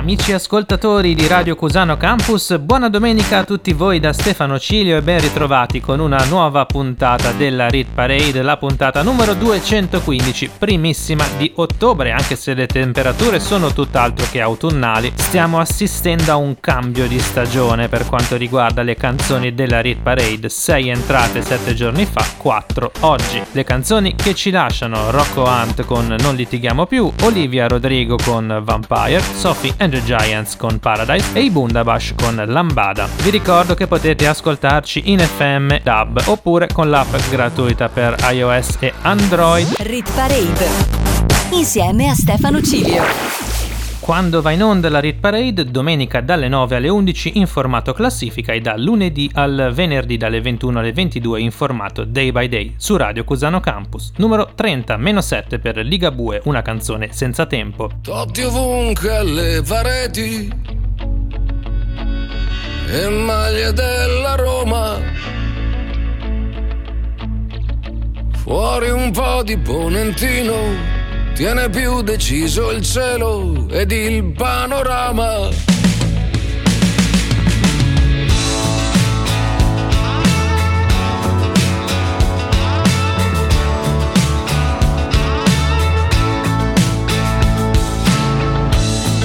Amici ascoltatori di Radio Cusano Campus, buona domenica a tutti voi da Stefano Cilio e ben ritrovati con una nuova puntata della Rit Parade, la puntata numero 215, primissima di ottobre, anche se le temperature sono tutt'altro che autunnali, stiamo assistendo a un cambio di stagione per quanto riguarda le canzoni della Rit Parade, 6 entrate 7 giorni fa, 4 oggi. Le canzoni che ci lasciano Rocco Hunt con Non litighiamo più, Olivia Rodrigo con Vampire, Sophie the Giants con Paradise e i Bundabash con Lambada. Vi ricordo che potete ascoltarci in FM DAB oppure con l'app gratuita per iOS e Android. Rit Parade. Insieme a Stefano Cilio. Quando va in onda la Rit Parade, domenica dalle 9 alle 11 in formato classifica e da lunedì al venerdì dalle 21 alle 22 in formato Day by Day su Radio Cusano Campus. Numero 30-7 per Liga Bue, una canzone senza tempo. Totti ovunque alle pareti e maglie della Roma. Fuori un po' di ponentino tiene più deciso il cielo ed il panorama.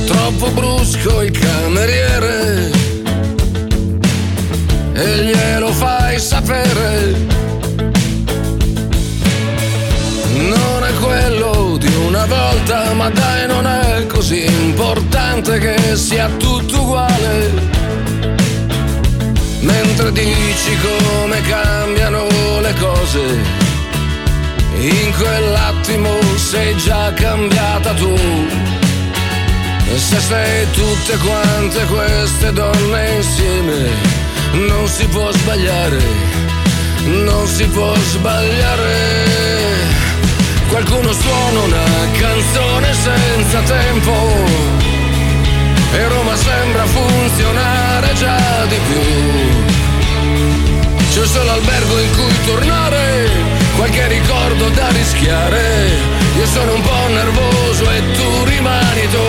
Troppo brusco il cameriere e glielo fai sapere. Ma dai non è così importante che sia tutto uguale. Mentre dici come cambiano le cose, in quell'attimo sei già cambiata tu. Se sei tutte quante queste donne insieme, non si può sbagliare, non si può sbagliare. Qualcuno suona una canzone senza tempo e Roma sembra funzionare già di più. C'è solo albergo in cui tornare, qualche ricordo da rischiare. Io sono un po' nervoso e tu rimani tu.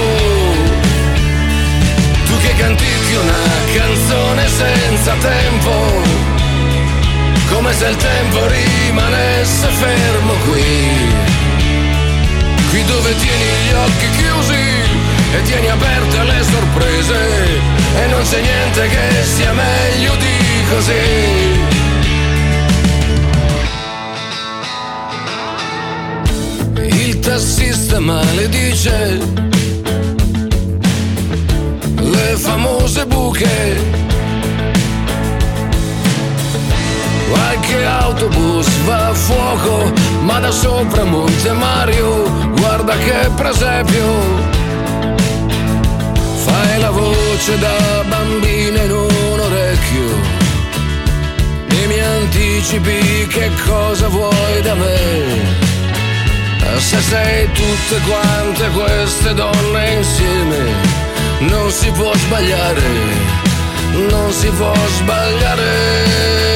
Tu che cantichi una canzone senza tempo, come se il tempo rimanesse fermo qui. Qui dove tieni gli occhi chiusi e tieni aperte le sorprese. E non c'è niente che sia meglio di così. Il tassista maledice le famose buche Qualche autobus va a fuoco, ma da sopra Monte Mario, guarda che presepio. Fai la voce da bambina in un orecchio e mi anticipi che cosa vuoi da me. Se sei tutte quante queste donne insieme, non si può sbagliare, non si può sbagliare.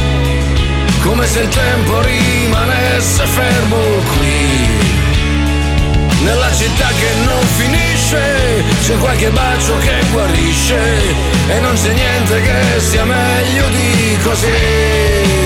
come se il tempo rimanesse fermo qui nella città che non finisce c'è qualche bacio che guarisce e non c'è niente che sia meglio di così.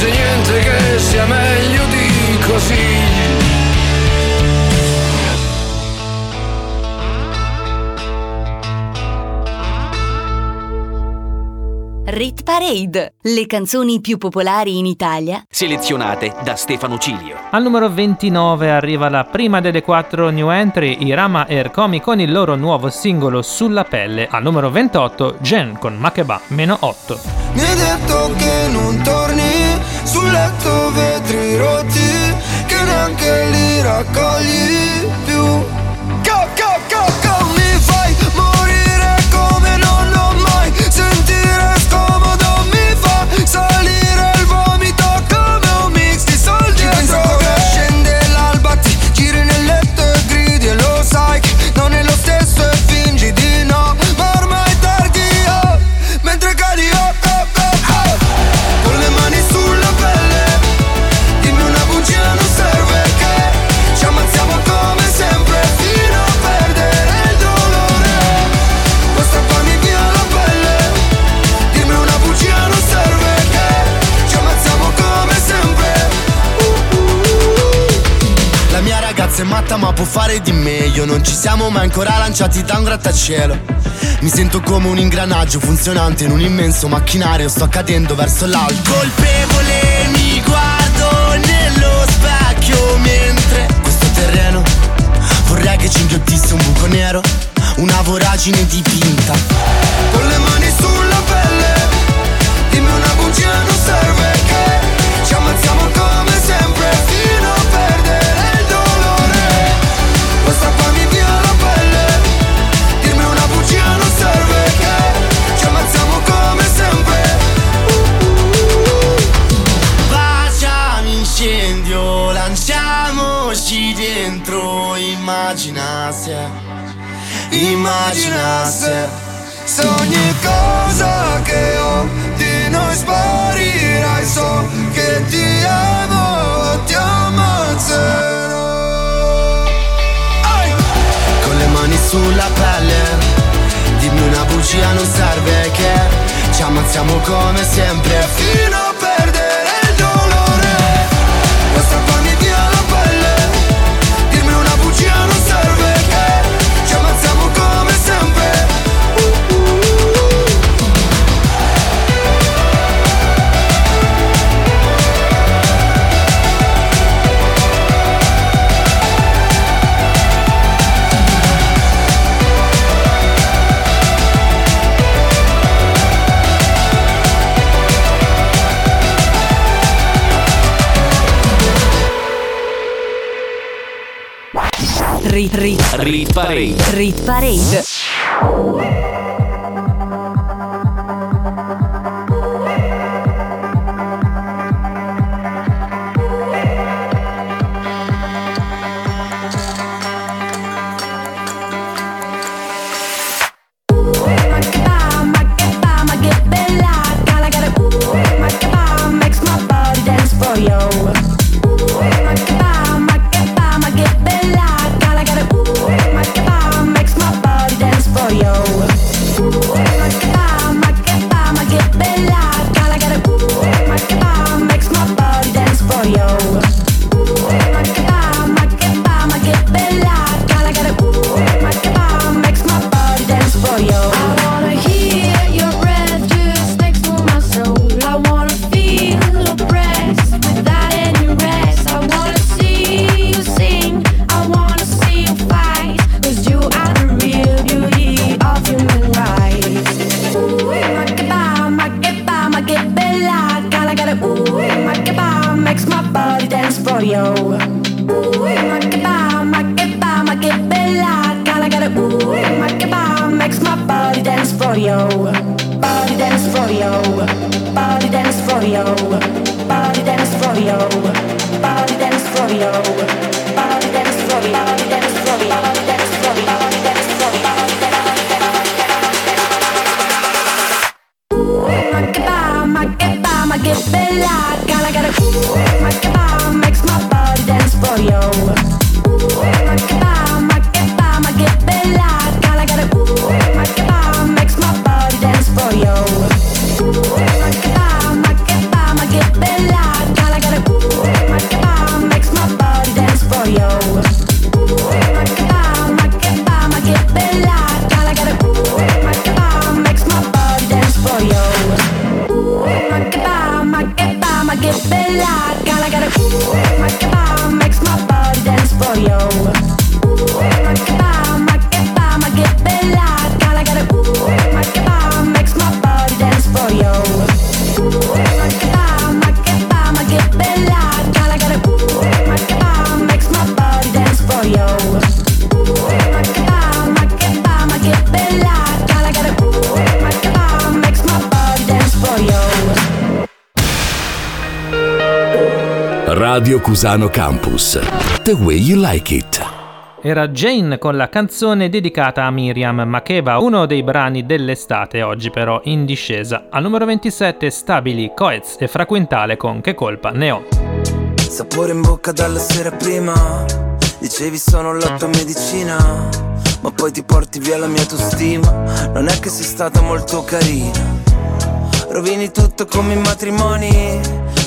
c'è niente che sia meglio di così. Rit Parade, le canzoni più popolari in Italia, selezionate da Stefano Cilio. Al numero 29 arriva la prima delle quattro new entry, i Rama Ercomi con il loro nuovo singolo Sulla pelle. Al numero 28, Jen con Makeba, meno 8. Mi hai detto che non to- sul letto vetri rotti, che neanche li raccogli più. Matta ma può fare di meglio. Non ci siamo mai ancora lanciati da un grattacielo. Mi sento come un ingranaggio funzionante in un immenso macchinario. Sto cadendo verso l'alto. Colpevole mi guardo nello specchio Mentre questo terreno vorrei che ci inghiottisse un buco nero Una voragine dipinta. Con le mani sulla pelle Dimmi una bugia Immagina se ogni cosa che ho di noi sparirai So che ti amo, ti ammazzerò. Ai! Con le mani sulla pelle Dimmi una bugia non serve che Ci ammazziamo come sempre. Fino Rit Rit Rit Parade. Rit Parade. Cusano Campus. The way you like it. Era Jane con la canzone dedicata a Miriam Makeba, uno dei brani dell'estate, oggi però in discesa. Al numero 27 stabili Coez e Fraquintale con Che colpa ne ho. Sapore in bocca dalla sera prima, dicevi sono la tua medicina, ma poi ti porti via la mia autostima, non è che sei stata molto carina. Rovini tutto come i matrimoni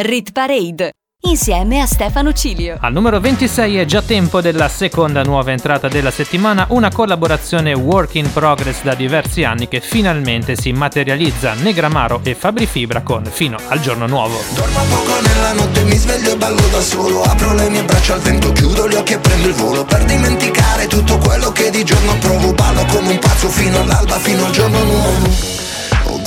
Rit Parade insieme a Stefano Cilio. Al numero 26 è già tempo della seconda nuova entrata della settimana, una collaborazione work in progress da diversi anni che finalmente si materializza Negramaro e Fabri Fibra con Fino al giorno nuovo. Dormo poco nella notte, mi sveglio e ballo da solo, apro le mie braccia al vento, chiudo gli occhi e prendo il volo per dimenticare tutto quello che di giorno provo, ballo come un pazzo fino all'alba, fino al giorno nuovo.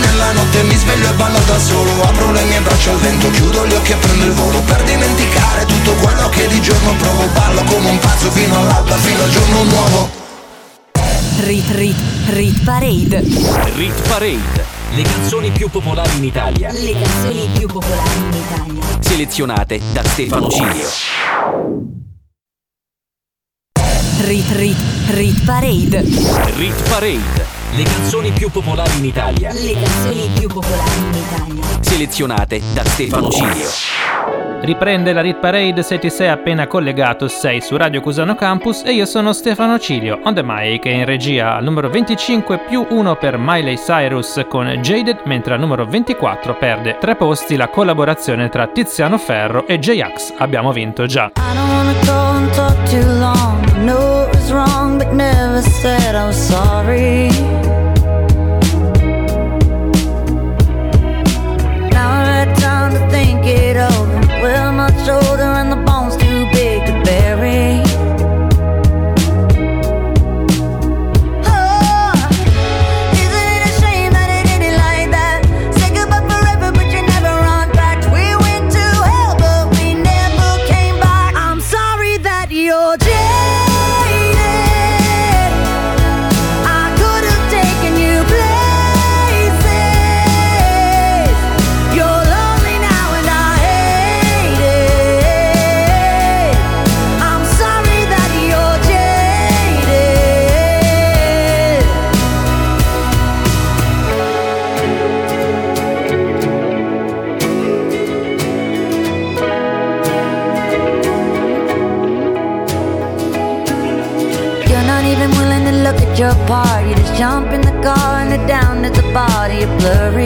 nella notte mi sveglio e ballo da solo Apro le mie braccia al vento, chiudo gli occhi e prendo il volo Per dimenticare tutto quello che di giorno provo Ballo come un pazzo fino all'alba, fino al giorno nuovo Rit Rit Rit Parade Rit Parade le canzoni più popolari in Italia. Le canzoni più popolari in Italia. Selezionate da Stefano Cilio. Rit Rit Rit Parade. Rit Parade le canzoni più popolari in Italia. Le canzoni più popolari in Italia. Selezionate da Stefano Cilio. Riprende la Rit Parade se ti sei appena collegato, sei su Radio Cusano Campus e io sono Stefano Cilio, on the mic e in regia al numero 25 più 1 per Miley Cyrus con Jaded, mentre al numero 24 perde tre posti la collaborazione tra Tiziano Ferro e J-Ax. Abbiamo vinto già. I don't wanna go and talk too long. Wrong, but never said I was sorry. Blurry.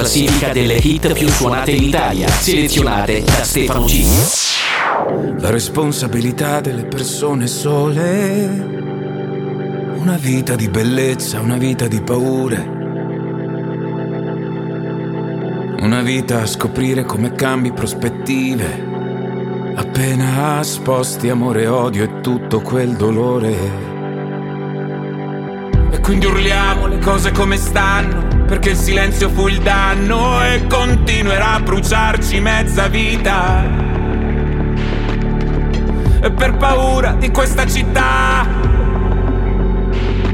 Classifica delle hit più suonate in Italia, selezionate da Stefano G. La responsabilità delle persone sole, una vita di bellezza, una vita di paure. Una vita a scoprire come cambi prospettive. Appena sposti amore odio e tutto quel dolore. E quindi urliamo le cose come stanno perché il silenzio fu il danno e continuerà a bruciarci mezza vita. E per paura di questa città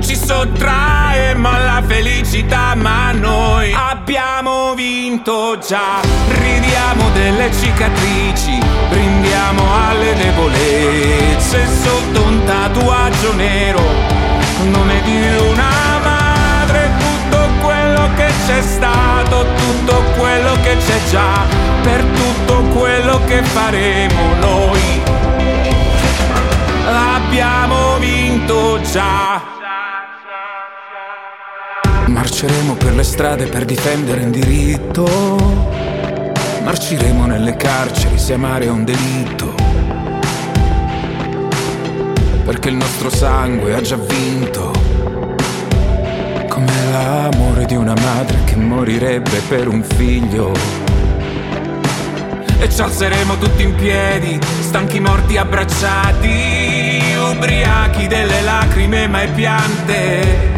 ci sottraemo alla felicità, ma noi abbiamo vinto già, ridiamo delle cicatrici, brindiamo alle debolezze sotto un tatuaggio nero, nome di una che c'è stato, tutto quello che c'è già, per tutto quello che faremo noi. Abbiamo vinto già. Marceremo per le strade per difendere un diritto. Marciremo nelle carceri se amare è un delitto. Perché il nostro sangue ha già vinto. Come l'amore di una madre che morirebbe per un figlio. E ci alzeremo tutti in piedi, stanchi morti abbracciati, ubriachi delle lacrime mai piante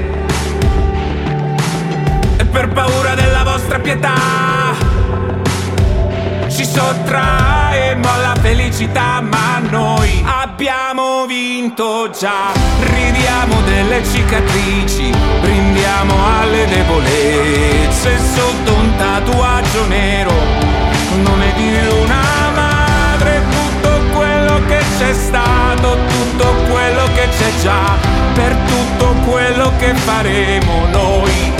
per paura della vostra pietà. Ci sottraemo alla felicità, ma noi abbiamo vinto già. Ridiamo delle cicatrici, brindiamo alle debolezze sotto un tatuaggio nero. Nome di una madre, tutto quello che c'è stato, tutto quello che c'è già, per tutto quello che faremo noi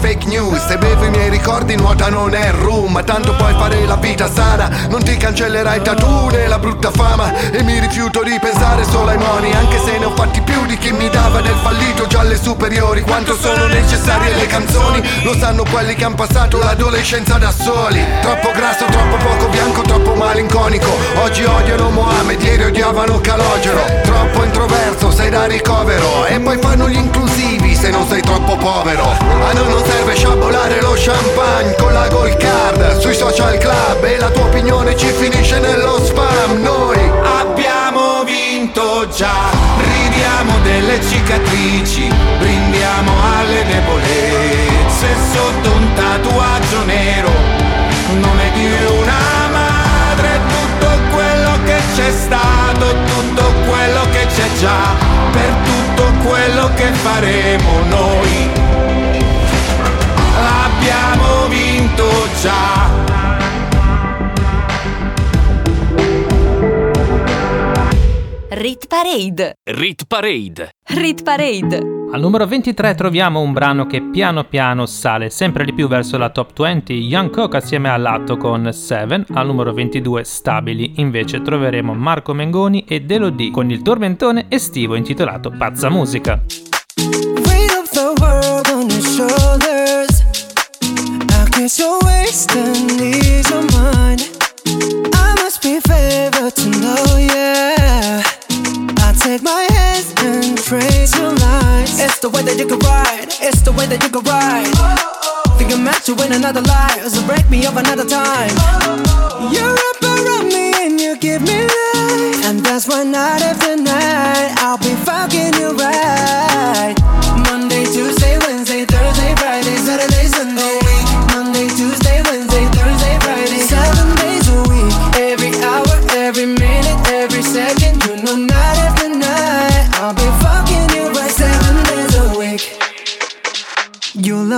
fake news. Se bevo i miei ricordi, nuota non è. Ma tanto puoi fare la vita sana. Non ti cancellerai tattoo né la brutta fama. E mi rifiuto di pensare solo ai moni. Anche se ne ho fatti più di chi mi dava del fallito già alle superiori. Quanto sono necessarie le canzoni. Lo sanno quelli che hanno passato l'adolescenza da soli. Troppo grasso, troppo poco bianco, troppo malinconico. Oggi odiano Mohamed, ieri odiavano Calogero. Troppo introverso, sei da ricovero. E poi fanno gli inclusivi se non sei troppo povero. A noi non serve sciabolare lo champagne con la gold card sui social club. E la tua opinione ci finisce nello spam. Noi abbiamo vinto già. Ridiamo delle cicatrici, brindiamo alle debolezze sotto un tatuaggio nero. Nome di una madre, tutto quello che c'è stato, tutto quello che c'è già, per tutto quello che faremo noi. Abbiamo vinto già. Rit Parade. Rit Parade. Rit Parade. Al numero 23 troviamo un brano che piano piano sale sempre di più verso la top 20, Young Coke assieme a Latto con Seven, al numero 22 stabili invece troveremo Marco Mengoni e Delo D con il tormentone estivo intitolato Pazza Musica. Guess you're wasting ease your mind. I must be favored to know, yeah. I take my hands and trace your lines. It's the way that you can ride. It's the way that you can ride. Think I'm meant to win another life, so break me up another time. You're up around me and you give me life, and that's why night after night I'll be fucking you right.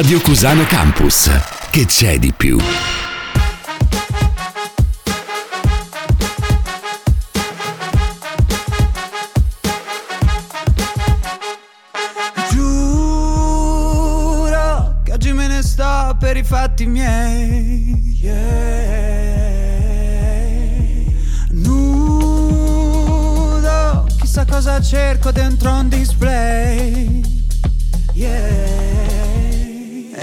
Radio Cusano Campus. Che c'è di più? Giuro che oggi me ne sto per i fatti miei. Yeah. Nudo, chissà cosa cerco dentro un display. Yeah.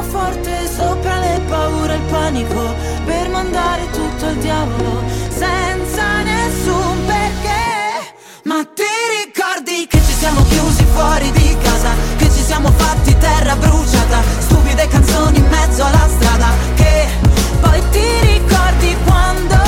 Forte sopra le paure e il panico per mandare tutto al diavolo senza nessun perché. Ma ti ricordi che ci siamo chiusi fuori di casa? Che ci siamo fatti terra bruciata? Stupide canzoni in mezzo alla strada. Che Poi ti ricordi quando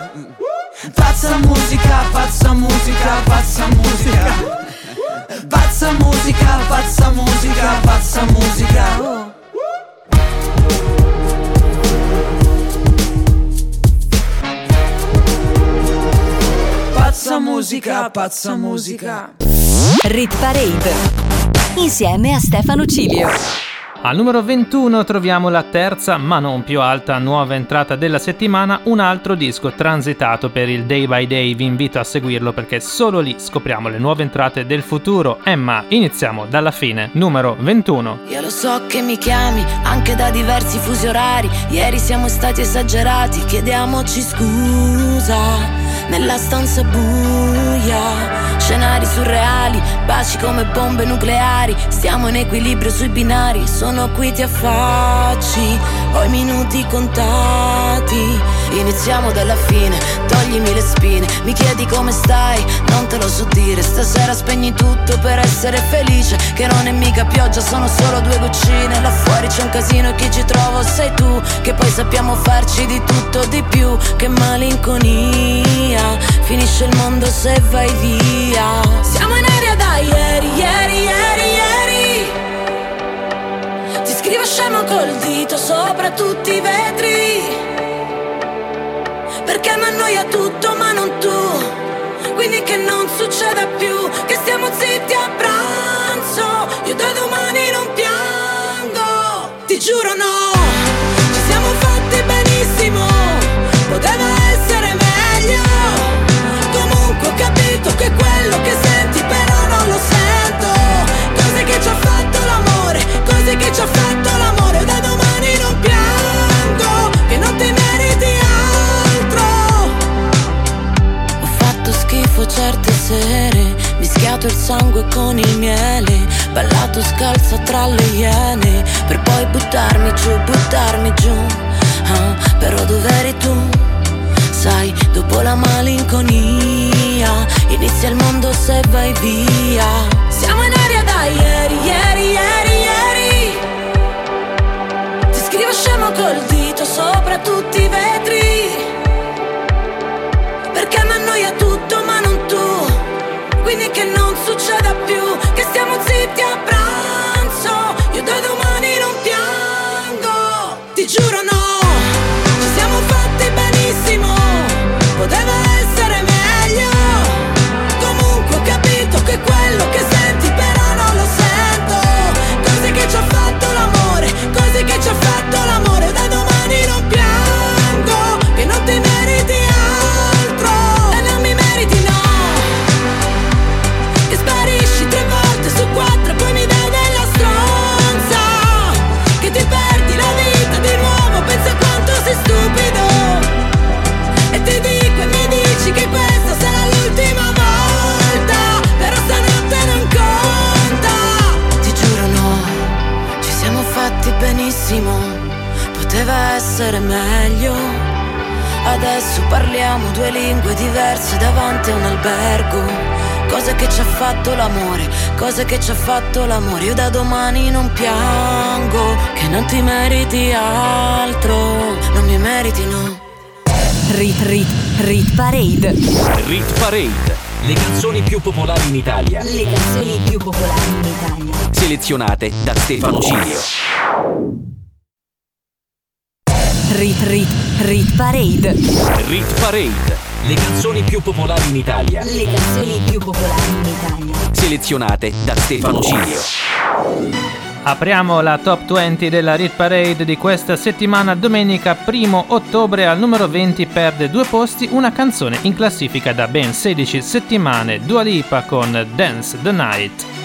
Pazza musica, pazza musica, pazza musica. Pazza musica, pazza musica, pazza musica. Pazza musica, pazza musica. Rit Parade insieme a Stefano Cilio. Al numero 21 troviamo la terza, ma non più alta, nuova entrata della settimana, un altro disco transitato per il Day by Day. Vi invito a seguirlo perché solo lì scopriamo le nuove entrate del futuro. Emma, iniziamo dalla fine, numero 21. Io lo so che mi chiami anche da diversi fusi orari. Ieri siamo stati esagerati, chiediamoci scusa. Nella stanza buia, scenari surreali, baci come bombe nucleari. Stiamo in equilibrio sui binari, sono qui ti affacci. Ho i minuti contati. Iniziamo dalla fine, toglimi le spine, mi chiedi come stai, non te lo so dire, stasera spegni tutto per essere felice, che non è mica pioggia, sono solo due goccine, là fuori c'è un casino e chi ci trovo sei tu, che poi sappiamo farci di tutto di più, che malinconia, finisce il mondo se vai via. Siamo in aria da ieri, ieri, ieri. Scrivo scemo col dito sopra tutti i vetri. Perché mi annoia tutto ma non tu. Quindi che non succeda più Che stiamo zitti a pranzo. Io da domani non piango Ti giuro no Mischiato il sangue con il miele Ballato scalzo tra le iene Per poi buttarmi giù, buttarmi giù. Ah, Però dov'eri tu? Sai, dopo la malinconia Inizia il mondo se vai via. Siamo in aria da ieri, ieri, ieri, ieri. Ti scrivo scemo col dito sopra tutti i vetri perché mi annoia tutto Quindi che non succeda più Che stiamo zitti a pranzo Adesso parliamo due lingue diverse davanti a un albergo. Cose che ci ha fatto l'amore, cose che ci ha fatto l'amore. Io da domani non piango, che non ti meriti altro, non mi meriti no. Rit Rit Rit Parade. Rit Parade. Le canzoni più popolari in Italia. Le canzoni più popolari in Italia. Selezionate da Stefano Cilio. Rit Rit Rit Parade. Rit Parade. Le canzoni più popolari in Italia. Le canzoni più popolari in Italia. Selezionate da Stefano Cilio. Apriamo la top 20 della Rit Parade di questa settimana. Domenica 1 ottobre al numero 20 perde due posti una canzone in classifica da ben 16 settimane. Dua Lipa con Dance the Night.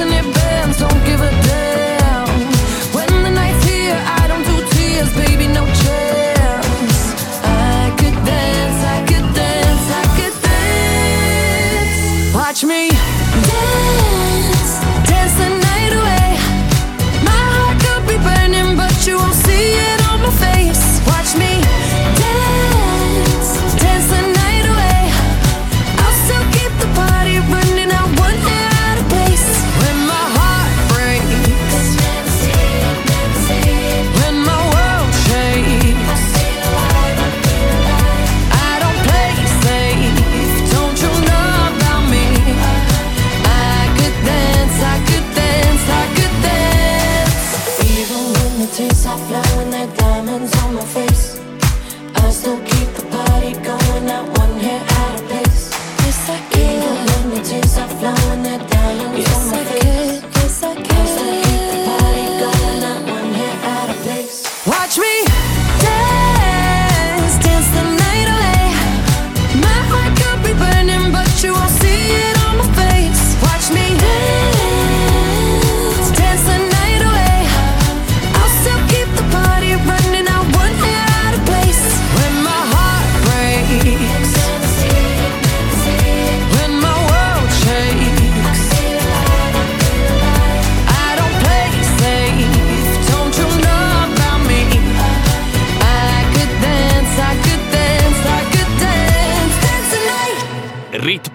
Romance shakes and it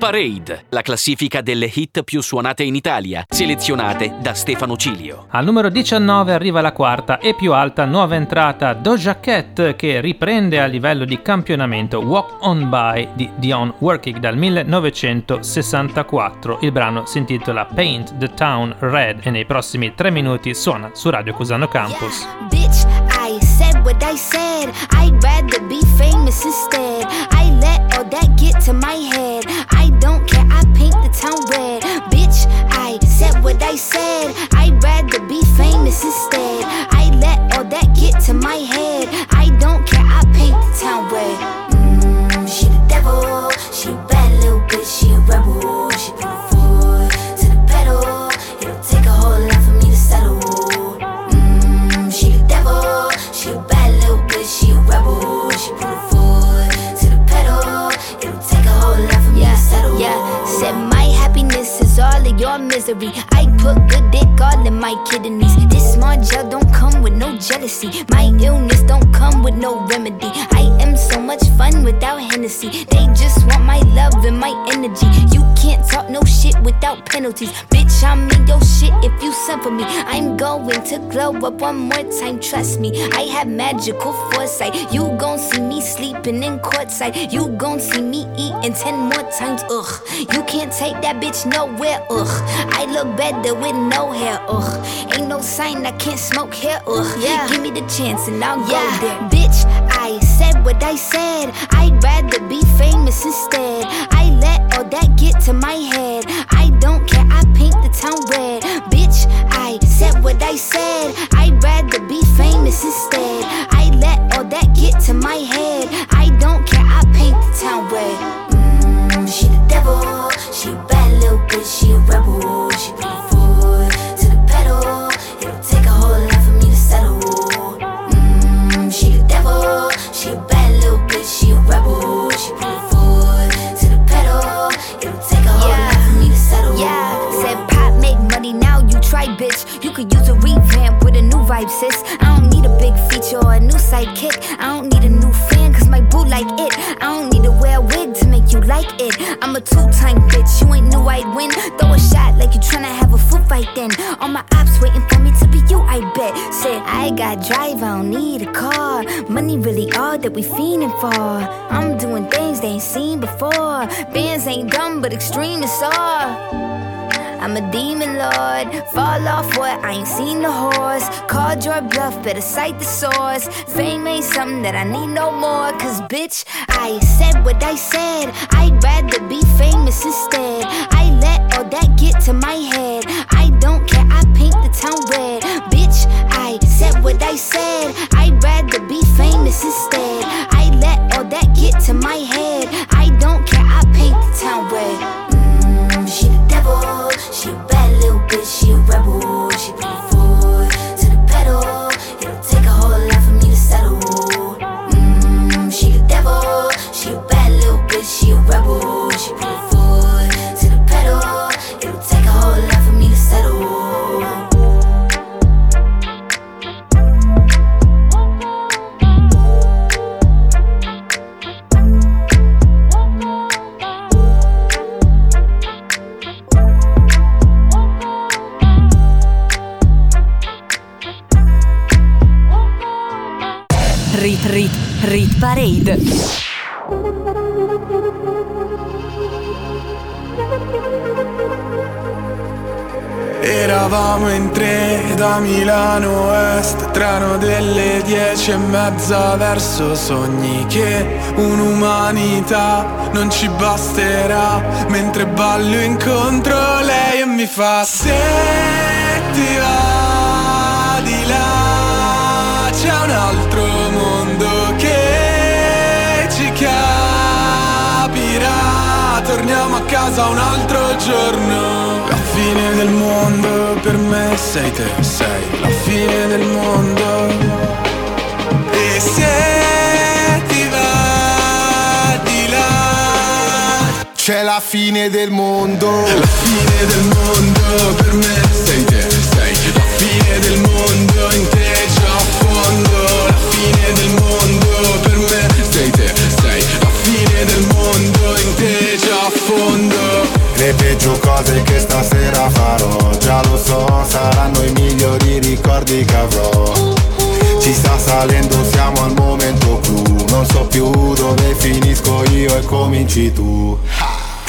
Parade, la classifica delle hit più suonate in Italia, selezionate da Stefano Cilio. Al numero 19 arriva la quarta e più alta nuova entrata Doja Cat che riprende a livello di campionamento Walk On By di Dion Working dal 1964. Il brano si intitola Paint the Town Red e nei prossimi tre minuti suona su Radio Cusano Campus. Bitch, I said what I said. I'd rather be famous instead. I let all that get to my head. Said what I said. Misery. I put good dick all in my kidneys. This small gel don't come with no jealousy. My illness don't come with no remedy. I am so much fun without Hennessy. They just want my love and my energy. You can't talk no shit without penalties. Bitch, I'm in your shit if you send for me. I'm going to glow up one more time, trust me. I have magical foresight. You gon' see me sleeping in courtside. You gon' see me eating ten more times, ugh. You can't take that bitch nowhere, ugh. I look better with no hair, ugh. Ain't no sign I can't smoke here, ugh. Yeah. Give me the chance and I'll go there. Bitch, I said what I said. I'd rather be famous instead. I let all that get to my head. I don't care, I paint the town red. Bitch, I said what I said. I'd rather be famous instead. I let all that get to my head. I don't care, I paint the town red. Rebel. Got drive, I don't need a car. Money really all that we fiending for. I'm doing things they ain't seen before. Bands ain't dumb, but extreme is all. I'm a demon lord. Fall off what? I ain't seen the horse. Called your bluff, better cite the source. Fame ain't something that I need no more. Cause bitch, I said what I said. I'd rather be famous instead. I let all that get to my head. I don't care, I paint the town red. Bitch, said what I said. I'd rather be famous instead. I let all that get to my head. Parade. Eravamo in tre da Milano Est Treno delle dieci e mezza verso sogni Che un'umanità non ci basterà Mentre ballo incontro lei e mi fa Se ti va di là C'è un altro casa un altro giorno. La fine del mondo per me sei te, sei la fine del mondo. E se ti va di là? C'è la fine del mondo. La fine del mondo per me saranno i migliori ricordi che avrò. Ci sta salendo, siamo al momento clou. Non so più dove finisco io e cominci tu.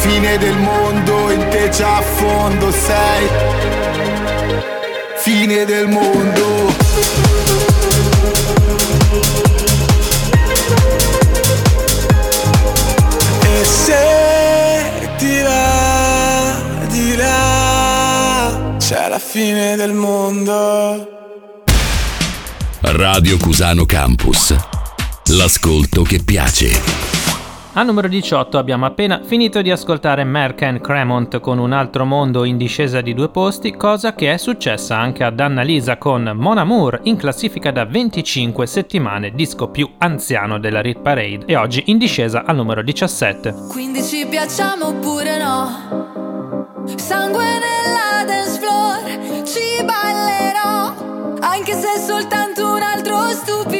fine del mondo, in te già a fondo sei Fine del mondo E se ti va di là c'è la fine del mondo Radio Cusano Campus. L'ascolto che piace. Al numero 18 abbiamo appena finito di ascoltare Merck and Cremont con un altro mondo in discesa di due posti, cosa che è successa anche ad Annalisa con Mon Amour in classifica da 25 settimane, disco più anziano della Rit Parade e oggi in discesa al numero 17. Quindi ci piacciamo oppure no? Sangue nella dance floor, ci ballerò, anche se è soltanto un altro stupido.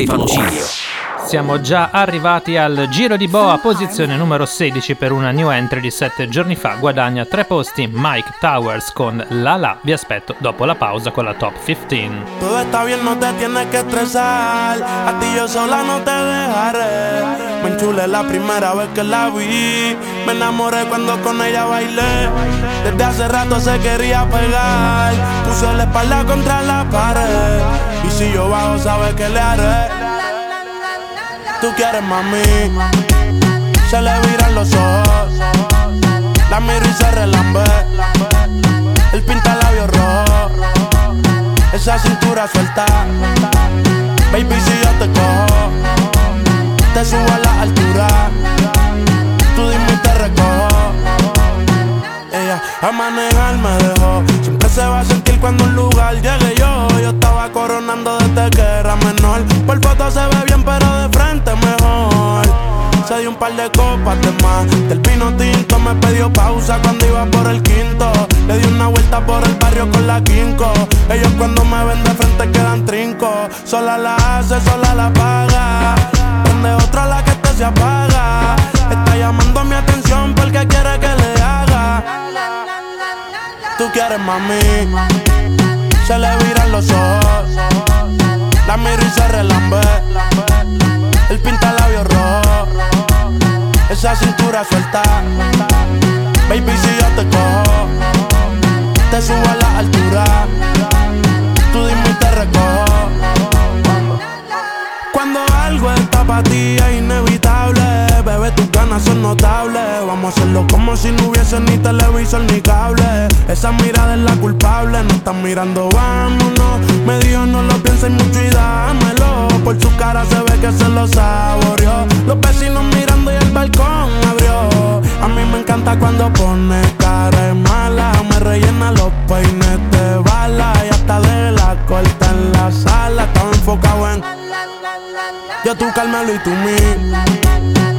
Stefano Cilio. Siamo già arrivati al Giro di Boa, posizione numero 16 per una new entry di 7 giorni fa. Guadagna 3 posti Mike Towers con La La. Vi aspetto dopo la pausa con la top 15. Todo está bien, no te tienes que estresar. A ti yo sola no te dejaré. Me enchulé la primera vez que la vi. Me enamoré cuando con ella bailé. Desde hace rato se quería pegar. Puso la espalda contra la pared. Y si yo bajo, sabes que le haré. Tú quieres mami. Se le viran los ojos. La miro y se relambe. El pinta labios rojo. Esa cintura suelta. Baby, si yo te cojo, te subo a la altura. Tú dime y te recojo. Ella a manejar me dejó. Siempre se va a sentir cuando un lugar llegue yo. Yo estaba coronando desde que era menor. Por foto se ve bien, pero de frente mejor. Se dio un par de copas de más. Del vino tinto me pidió pausa cuando iba por el quinto. Le di una vuelta por el barrio con la quinco. Ellos cuando me ven de frente quedan trinco. Sola la hace, sola la paga. Donde otra la que esto se apaga. Está llamando mi atención porque quiere que le haga. Mami. Se le viran los ojos. La miro y se relambe. El pinta labios rojo. Esa cintura suelta. Baby, si yo te cojo, te subo a la altura. Tú dime y te recojo. Cuando algo está para ti es inevitable, bebé, tus ganas son notables. Vamos a hacerlo como si no hubiese ni televisor ni cable. Esa mirada es la culpable, no están mirando, vámonos. Me dijo no lo pienses mucho y dámelo. Por su cara se ve que se lo saboreó. Los vecinos mirando y el balcón abrió. A mí me encanta cuando pone cara mala. Me rellena los peines de bala y hasta de la corta en la sala. Estaba enfocado en yo tú Carmelo y tú mí.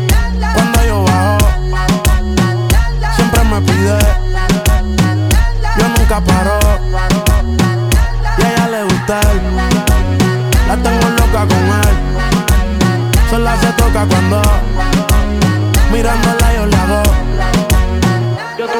Yo nunca paro. Y a ella le gusta él. La tengo loca con él. Sola se toca cuando mirándola yo le hago. Yo tú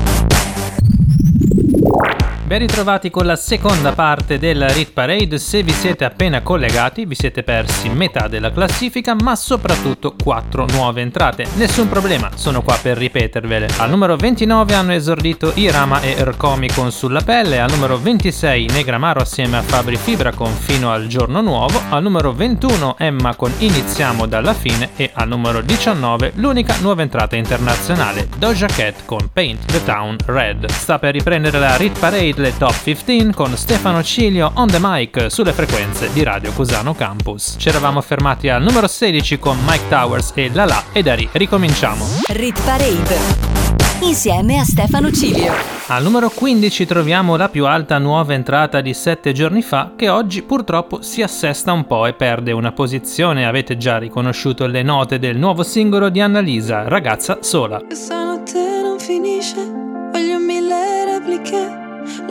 Ben ritrovati con la seconda parte della Rit Parade. Se vi siete appena collegati, vi siete persi metà della classifica, ma soprattutto quattro nuove entrate. Nessun problema, sono qua per ripetervele. Al numero 29 hanno esordito Irama e Ercomi con Sulla Pelle, al numero 26 Negramaro assieme a Fabri Fibra con Fino al giorno nuovo, al numero 21 Emma con Iniziamo dalla fine e al numero 19 l'unica nuova entrata internazionale, Doja Cat con Paint the Town Red. Sta per riprendere la Rit Parade le top 15 con Stefano Cilio on the mic sulle frequenze di Radio Cusano Campus. Ci eravamo fermati al numero 16 con Mike Towers e Lala e da lì ricominciamo. Rit parade. Insieme a Stefano Cilio. Al numero 15 troviamo la più alta nuova entrata di 7 giorni fa che oggi purtroppo si assesta un po' e perde una posizione. Avete già riconosciuto le note del nuovo singolo di Annalisa, Ragazza sola. Questa notte non finisce, voglio mille repliche.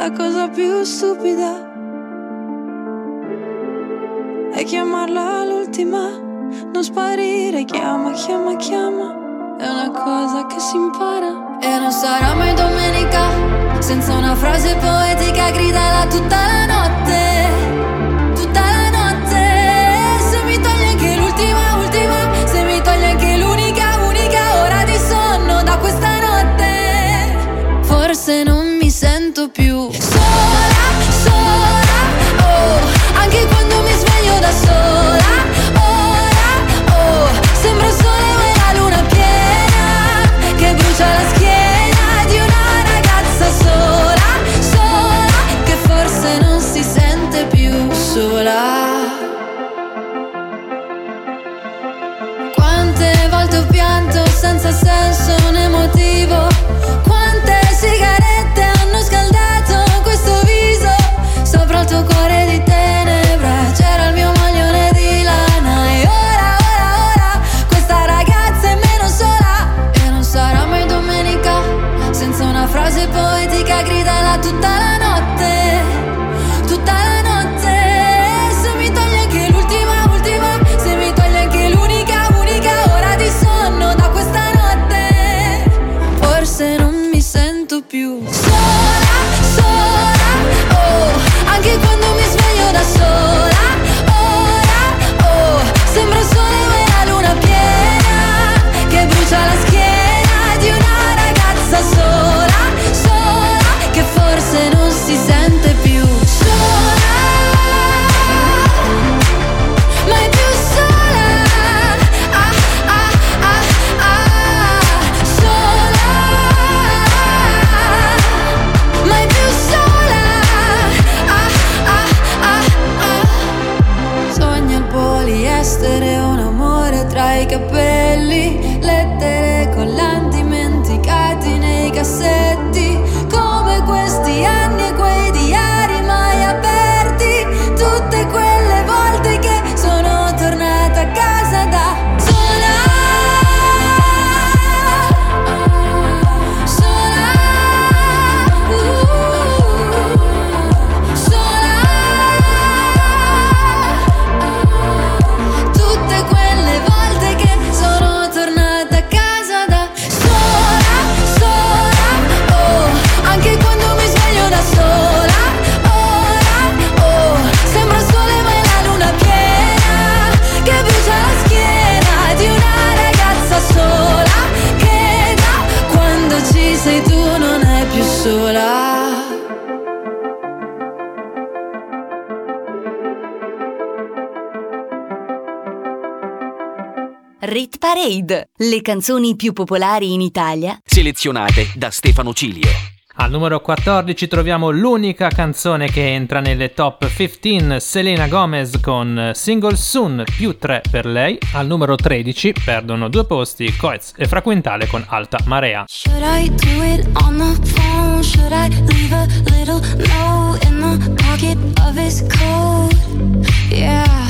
La cosa più stupida è chiamarla l'ultima, non sparire, chiama, chiama, chiama. È una cosa che si impara. E non sarà mai domenica senza una frase poetica gridala tutta la notte. Tutta la notte. Se mi togli anche l'ultima, ultima, se mi togli anche l'unica, unica ora di sonno da questa notte. Forse non sento più Parade, le canzoni più popolari in Italia Selezionate da Stefano Cilio. Al numero 14 troviamo l'unica canzone che entra nelle top 15, Selena Gomez con Single Soon più 3 per lei. Al numero 13 perdono due posti Coez e Fraquintale con Alta Marea. Should I do it on the phone? Should I leave a little note in the pocket of his coat? Yeah,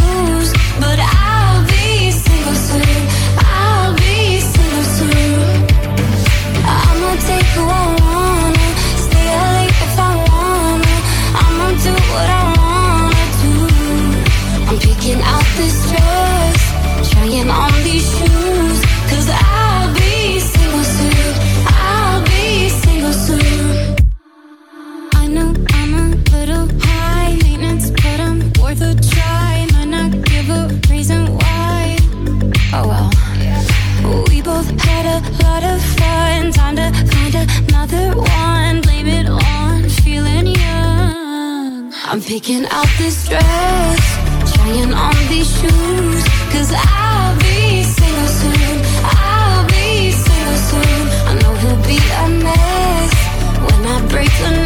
a lot of fun. Time to find another one. Blame it on feeling young. I'm picking out this dress, trying on these shoes. Cause I'll be single soon. I'll be single soon. I know he'll be a mess when I break the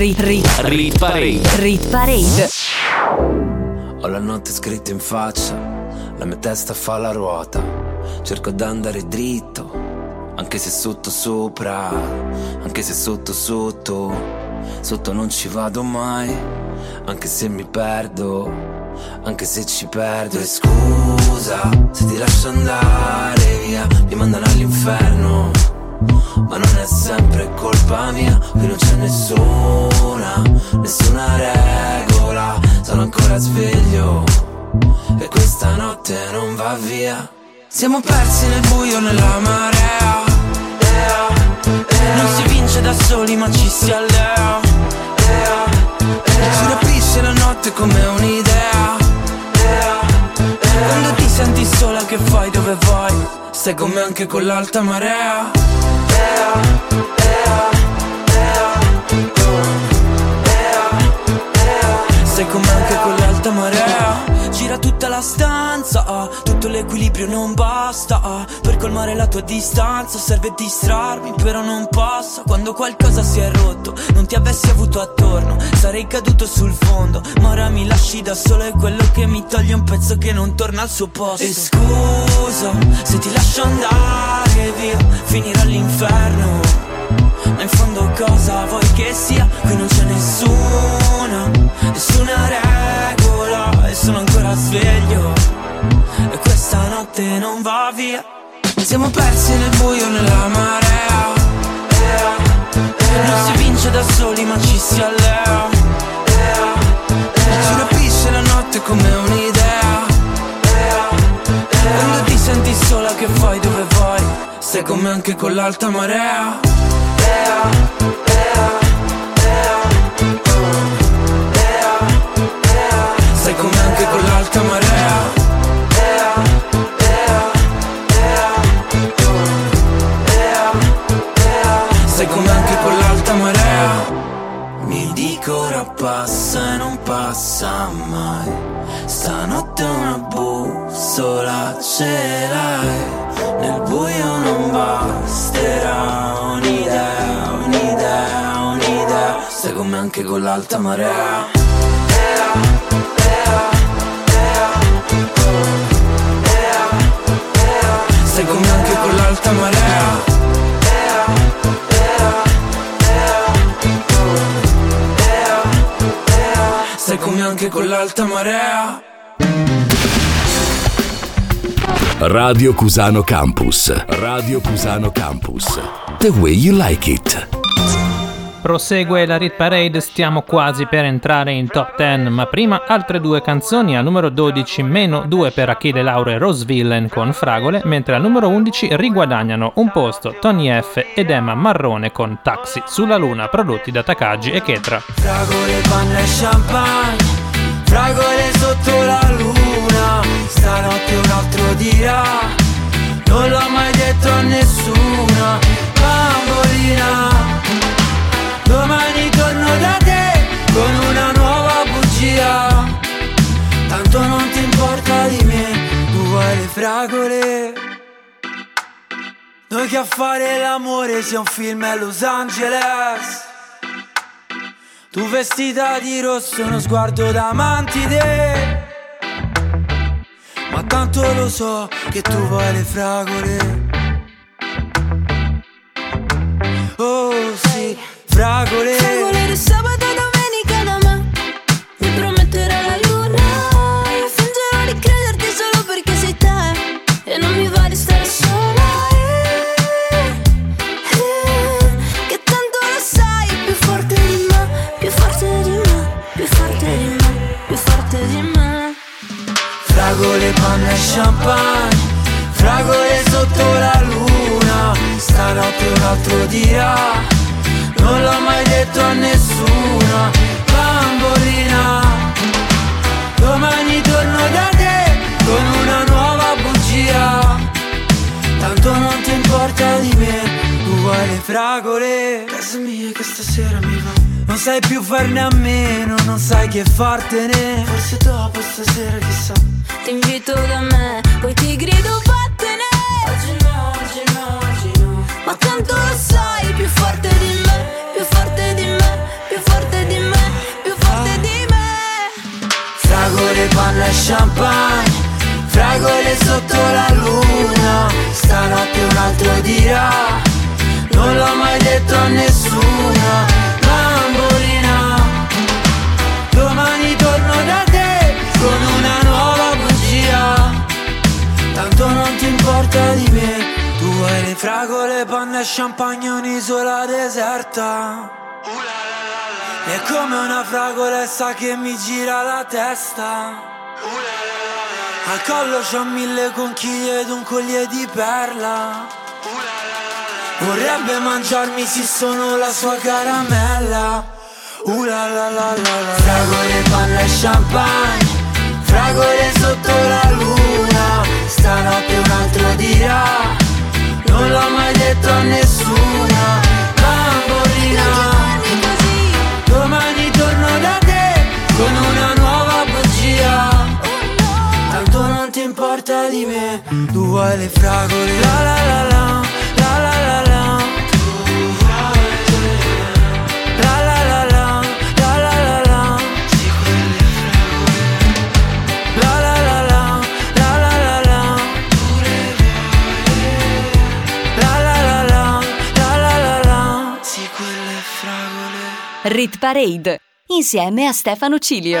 Rit, rit, Rit Parade. rit parade. Ho la notte scritta in faccia, la mia testa fa la ruota. Cerco d'andare dritto, anche se sotto sopra, anche se sotto sotto, sotto non ci vado mai, anche se mi perdo, anche se ci perdo. E scusa se ti lascio andare via, mi mandano all'inferno. Ma non è sempre colpa mia, qui non c'è nessuna, nessuna regola, sono ancora sveglio e questa notte non va via. Siamo persi nel buio nella marea, ea, ea. non si vince da soli ma ci si allea, ea, ea. si rapisce la notte come un'idea. ea, ea. Quando ti senti sola che fai dove vai, stai con me anche con l'alta marea. Sei come anche con l'alta marea Gira tutta la stanza Tutto l'equilibrio non basta ah, Per colmare la tua distanza. Serve distrarmi però non passa Quando qualcosa si è rotto Non ti avessi avuto attorno Sarei caduto sul fondo. Ma ora mi lasci da solo È quello che mi toglie un pezzo che non torna al suo posto. E scusa se ti lascio andare via Finirò all'inferno. Ma in fondo cosa vuoi che sia? Qui non c'è nessuna, nessuna regola E sono ancora sveglio. E questa notte non va via. Siamo persi nel buio nella marea. Non si vince da soli ma ci si allea. Si rapisce la notte come un'idea. Quando ti senti sola che fai dove vai? Sei come anche con l'alta marea anche con l'alta marea. Sei come anche con l'alta marea? Mi dico ora passa e non passa mai. Stanotte una bussola ce l'hai. Nel buio non basterà un'idea, un'idea, un'idea. Sei come anche con l'alta marea Sei anche con l'alta marea Sei come anche con l'alta marea Radio Cusano Campus. Radio Cusano Campus. The way you like it. Prosegue la Rit Parade, stiamo quasi per entrare in top 10, ma prima altre due canzoni, al numero 12 meno 2 per Achille Lauro e Rose Villain con Fragole, mentre al numero 11 riguadagnano un posto Tony F ed Emma Marrone con Taxi sulla Luna, prodotti da Takagi e Ketra. Fragole, panna e champagne Fragole sotto la luna Stanotte un altro dirà Non l'ho mai detto a nessuna Bambolina Domani torno da te Con una nuova bugia. Tanto non ti importa di me Tu vuoi le fragole. Noi che a fare l'amore sia un film a Los Angeles. Tu vestita di rosso, uno sguardo da mantide Ma tanto lo so che tu vuoi le fragole fragole. Di sabato e domenica da me Mi prometterai la luna. Io fingerò di crederti solo perché sei te. E non mi va di stare sola. Eh, eh, Che tanto lo sai Più forte di me Più forte di me Più forte di me Più forte di me. Fragole, panna e champagne. Fragole sotto la luna. Stanotte un altro dirà Non l'ho mai detto a nessuna Bambolina. Domani torno da te Con una nuova bugia. Tanto non ti importa di me Tu vuoi le fragole. Casa mia che stasera mi va. Non sai più farne a meno Non sai che fartene. Forse dopo stasera chissà. Ti invito da me Poi ti grido vattene. Oggi no, oggi no, oggi no. Ma tanto lo sai panna e champagne Fragole sotto la luna Stanotte un altro dirà Non l'ho mai detto a nessuna Bambolina. Domani torno da te Con una nuova bugia Tanto non ti importa di me Tu hai le fragole, panna e champagne Un'isola deserta. È come una fragolessa che mi gira la testa Al collo c'ho mille conchiglie ed un collier di perla. Vorrebbe mangiarmi se sono la sua caramella. Uh la la la la la Fragole, panna e champagne. Fragole sotto la luna. Stanotte un altro dirà Non l'ho mai detto a nessuna porta di me Tu vuoi le fragole la la la la La la la la Rit Parade insieme a Stefano Cilio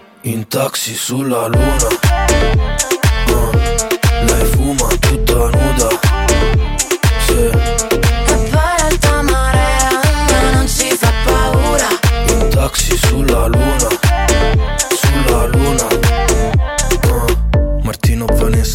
In taxi sulla luna. Uh, lei fuma tutta nuda. Sì, E l'alta marea a me non ci fa paura. in taxi sulla luna. Sulla luna.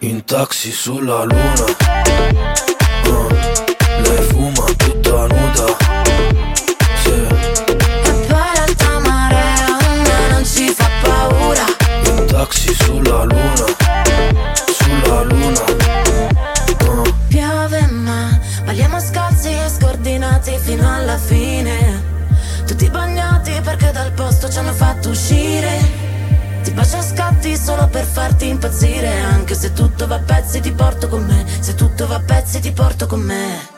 In taxi sulla luna. Uh, Lei fuma tutta nuda. Sì, E poi l'alta marea a me non ci fa paura. in taxi sulla luna. Sulla luna. Uh, Piove ma balliamo scalzi e scordinati fino alla fine. Tutti bagnati perché dal posto ci hanno fatto uscire Ti bacio a scatti solo per farti impazzire Anche se tutto va a pezzi ti porto con me. Se tutto va a pezzi ti porto con me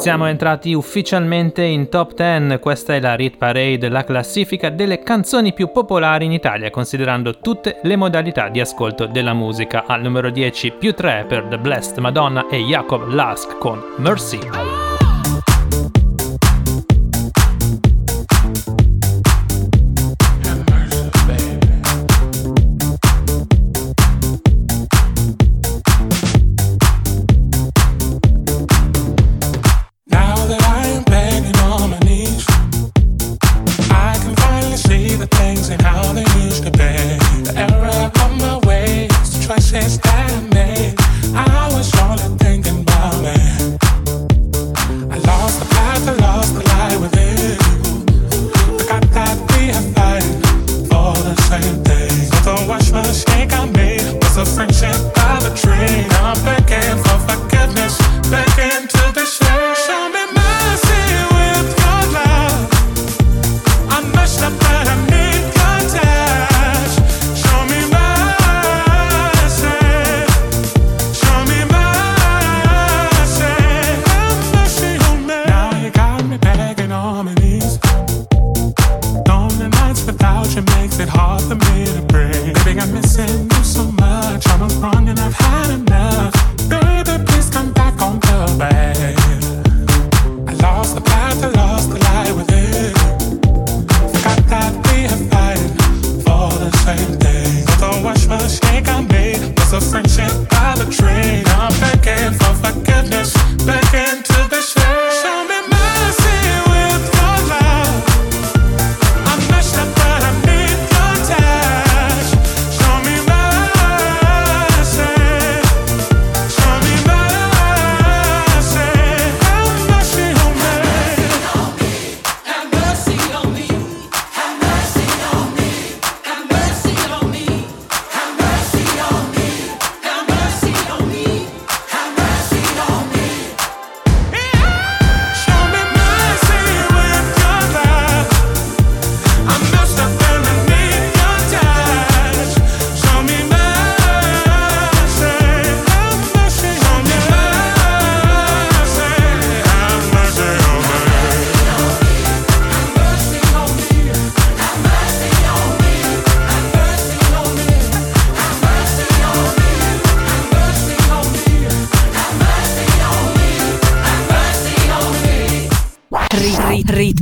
Siamo entrati ufficialmente in top 10, questa è la Rit Parade, la classifica delle canzoni più popolari in Italia, considerando tutte le modalità di ascolto della musica. Al numero 10 più 3 per The Blessed Madonna e Jacob Lask con Mercy.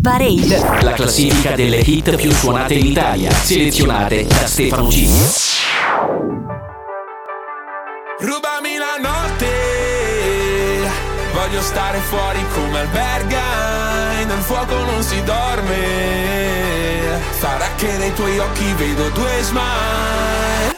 Parade. La classifica delle hit più suonate in Italia. Selezionate da Stefano Cilio. Rubami la notte, voglio stare fuori come alberga, nel fuoco non si dorme, sarà che nei tuoi occhi vedo due smile.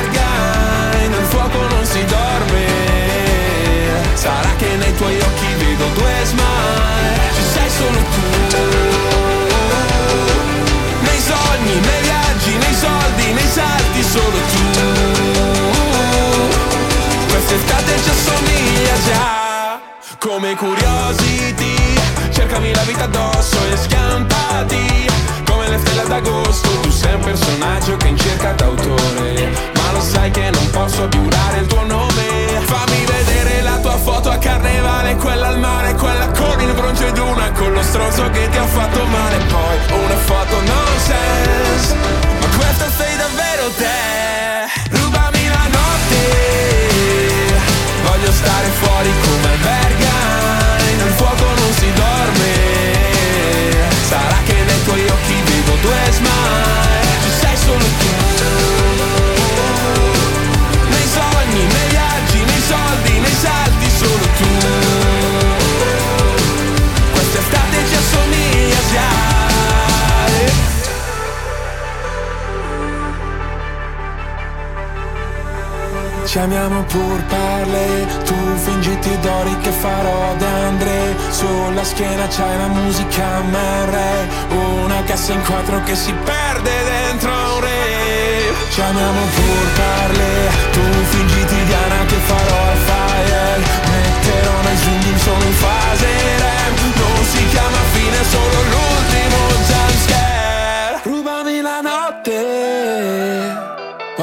Sarà che nei tuoi occhi vedo due smile. Ci sei solo tu. Nei sogni, nei viaggi, nei soldi, nei salti solo tu. Quest'estate ci assomiglia già. Come curiosity Cercami la vita addosso e scampati Come le stelle d'agosto Tu sei un personaggio che in cerca d'autore. Ma lo sai che non posso giurare il tuo nome. Fammi vedere tua foto a carnevale Quella al mare, quella con il bronzo d'una Con lo stronzo che ti ha fatto male. Poi una foto nonsense Ma questa sei davvero te. Rubami la notte Voglio stare fuori come alberga Nel fuoco non si dorme. Sarà che nei tuoi occhi vedo due smile Ci amiamo pur parle. Tu fingiti d'ori che farò d'Andre Sulla schiena c'hai la musica MR Una cassa in quattro che si perde dentro un re. Ci amiamo pur parle. Tu fingiti Diana che farò al fire. Metterò nel zoom solo in fase REM. Non si chiama fine solo l'ultimo jumpscare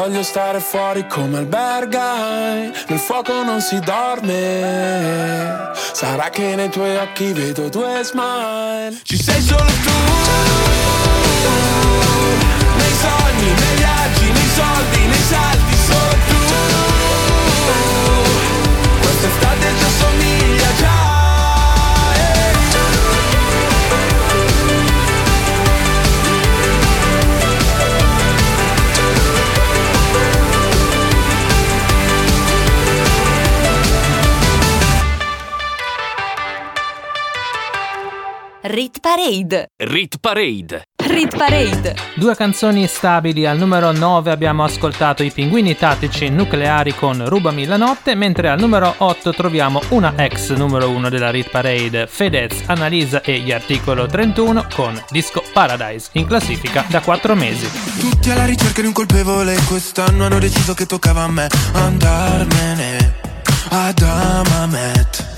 Voglio stare fuori come albergai. Nel fuoco non si dorme. Sarà che nei tuoi occhi vedo due smile. Ci sei solo tu Rit Parade. Rit Parade. Rit Parade. Due canzoni stabili al numero 9 abbiamo ascoltato i pinguini tattici nucleari con Rubami la notte, mentre al numero 8 troviamo una ex numero 1 della Rit Parade, Fedez, Annalisa e gli Articolo 31 con Disco Paradise in classifica da 4 mesi. Tutti alla ricerca di un colpevole Quest'anno hanno deciso che toccava a me Andarmene ad Amamet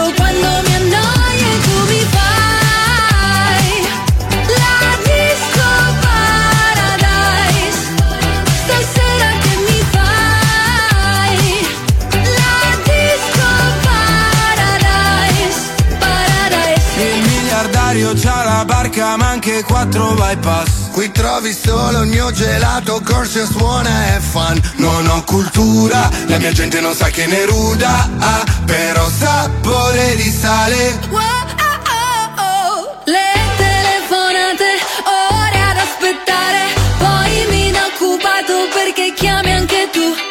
barca ma anche quattro bypass. Qui trovi solo il mio gelato Corsia suona e fan. Non ho cultura, la mia gente non sa che ne ruda ah, Però sapore di sale. Le telefonate, ore ad aspettare, poi mi do occupato perché chiami anche tu.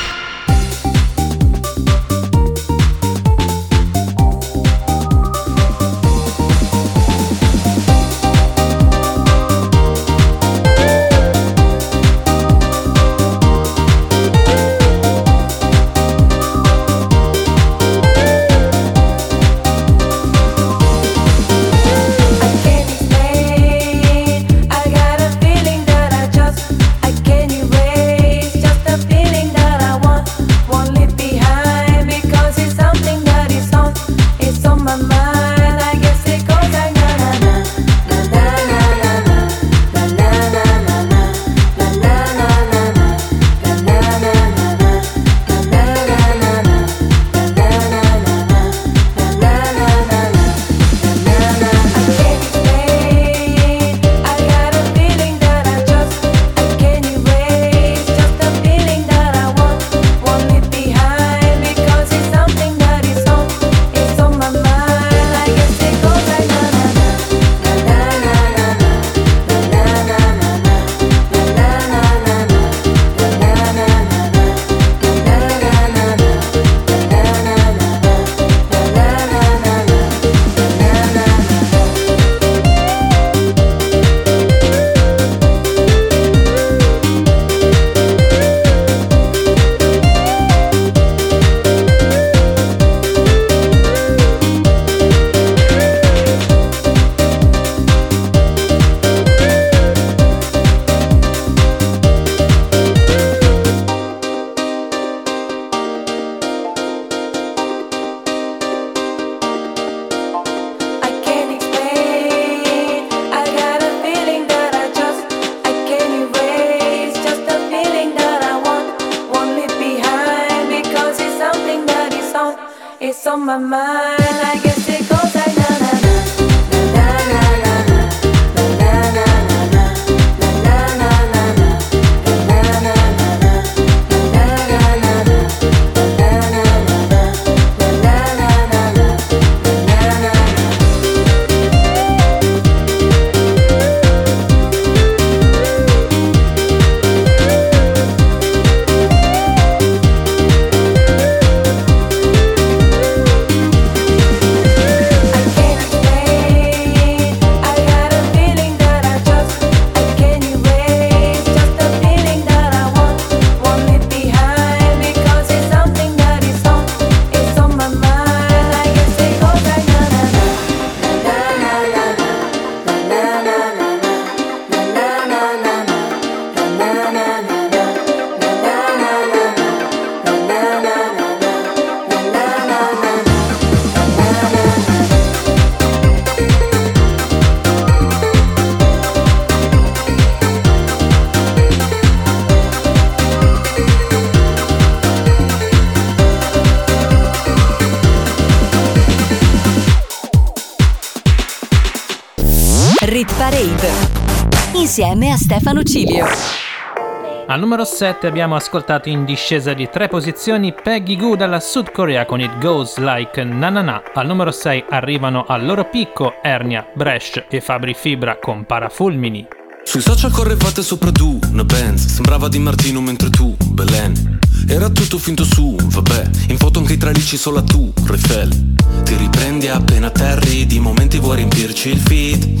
Stefano Cilio. Al numero 7 abbiamo ascoltato in discesa di tre posizioni Peggy Goo dalla Sud Korea con It Goes Like Na Na Na. Al numero 6 arrivano al loro picco Ernia, Bresh e Fabri Fibra con Parafulmini. Sui social correvate sopra tu, una Benz Sembrava di Martino mentre tu, Belen Era tutto finto su, vabbè In foto anche i tralicci solo tu, Refel Ti riprendi appena atterri Di momenti vuoi riempirci il feed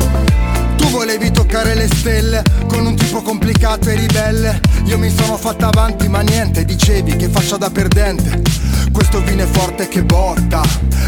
volevi toccare le stelle con un tipo complicato e ribelle. Io mi sono fatta avanti ma niente, dicevi che faccia da perdente. Questo vino è forte che botta,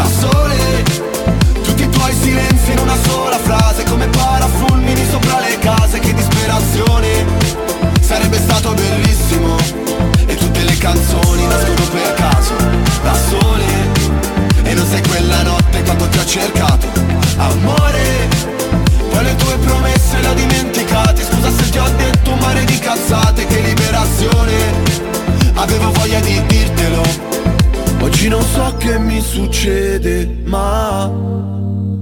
da sole.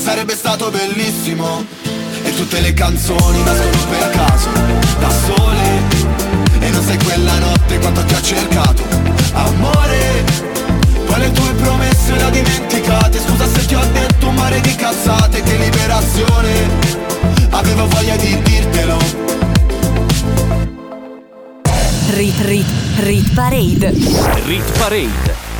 Sarebbe stato bellissimo. E tutte le canzoni nascono per caso Da sole. E non sai quella notte quanto ti ho cercato. Amore Poi le tue promesse le ho dimenticate? Scusa se ti ho detto un mare di cazzate Che liberazione. Avevo voglia di dirtelo. Rit Rit Rit Parade. Rit Parade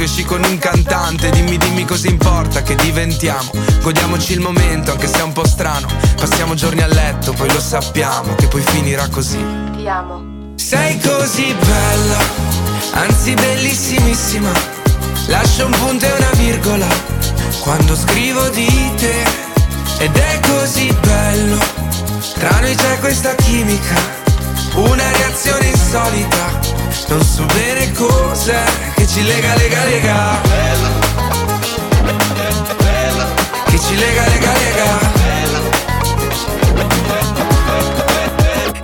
tu esci con un cantante Dimmi, dimmi cosa importa che diventiamo. Godiamoci il momento anche se è un po' strano. Passiamo giorni a letto, poi lo sappiamo Che poi finirà così. Ti amo. Sei così bella, anzi bellissimissima. Lascio un punto e una virgola Quando scrivo di te. Ed è così bello Tra noi c'è questa chimica Una reazione insolita. Non so bene cos'è Che ci lega, lega, lega. Che ci lega, lega, lega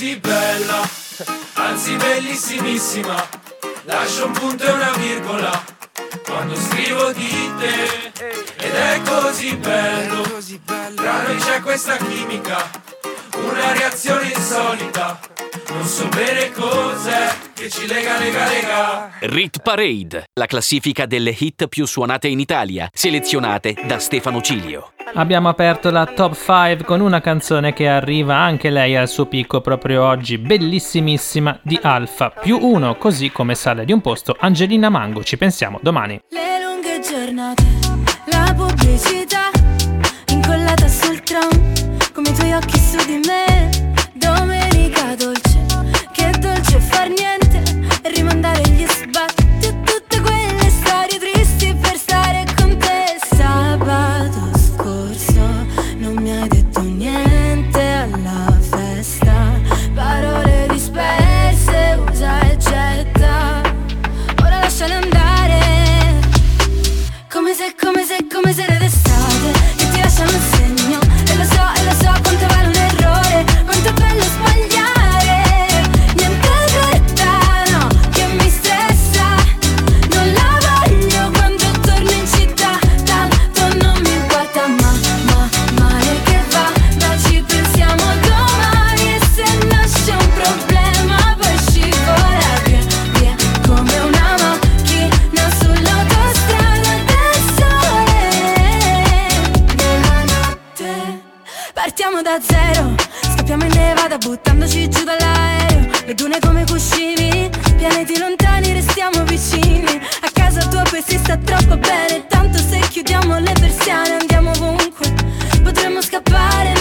Così bella, anzi bellissimissima. Lascio un punto e una virgola quando scrivo di te. Ed è così bello, tra noi c'è questa chimica, una reazione insolita. Non so bene cos'è che ci lega, lega, lega. Rit Parade, la classifica delle hit più suonate in Italia, selezionate da Stefano Cilio. Abbiamo aperto la top 5 con una canzone che arriva anche lei al suo picco proprio oggi, bellissimissima di Alfa, più uno, così come sale di un posto Angelina Mango, ci pensiamo domani. Le lunghe giornate, la pubblicità incollata sul tram, come i tuoi occhi su di me. Domenica dolce, far niente rimandare gli sbatti Nevada buttandoci giù dall'aereo. Le dune come cuscini Pianeti lontani restiamo vicini. A casa tua poi si sta troppo bene Tanto se chiudiamo le persiane andiamo ovunque. Potremmo scappare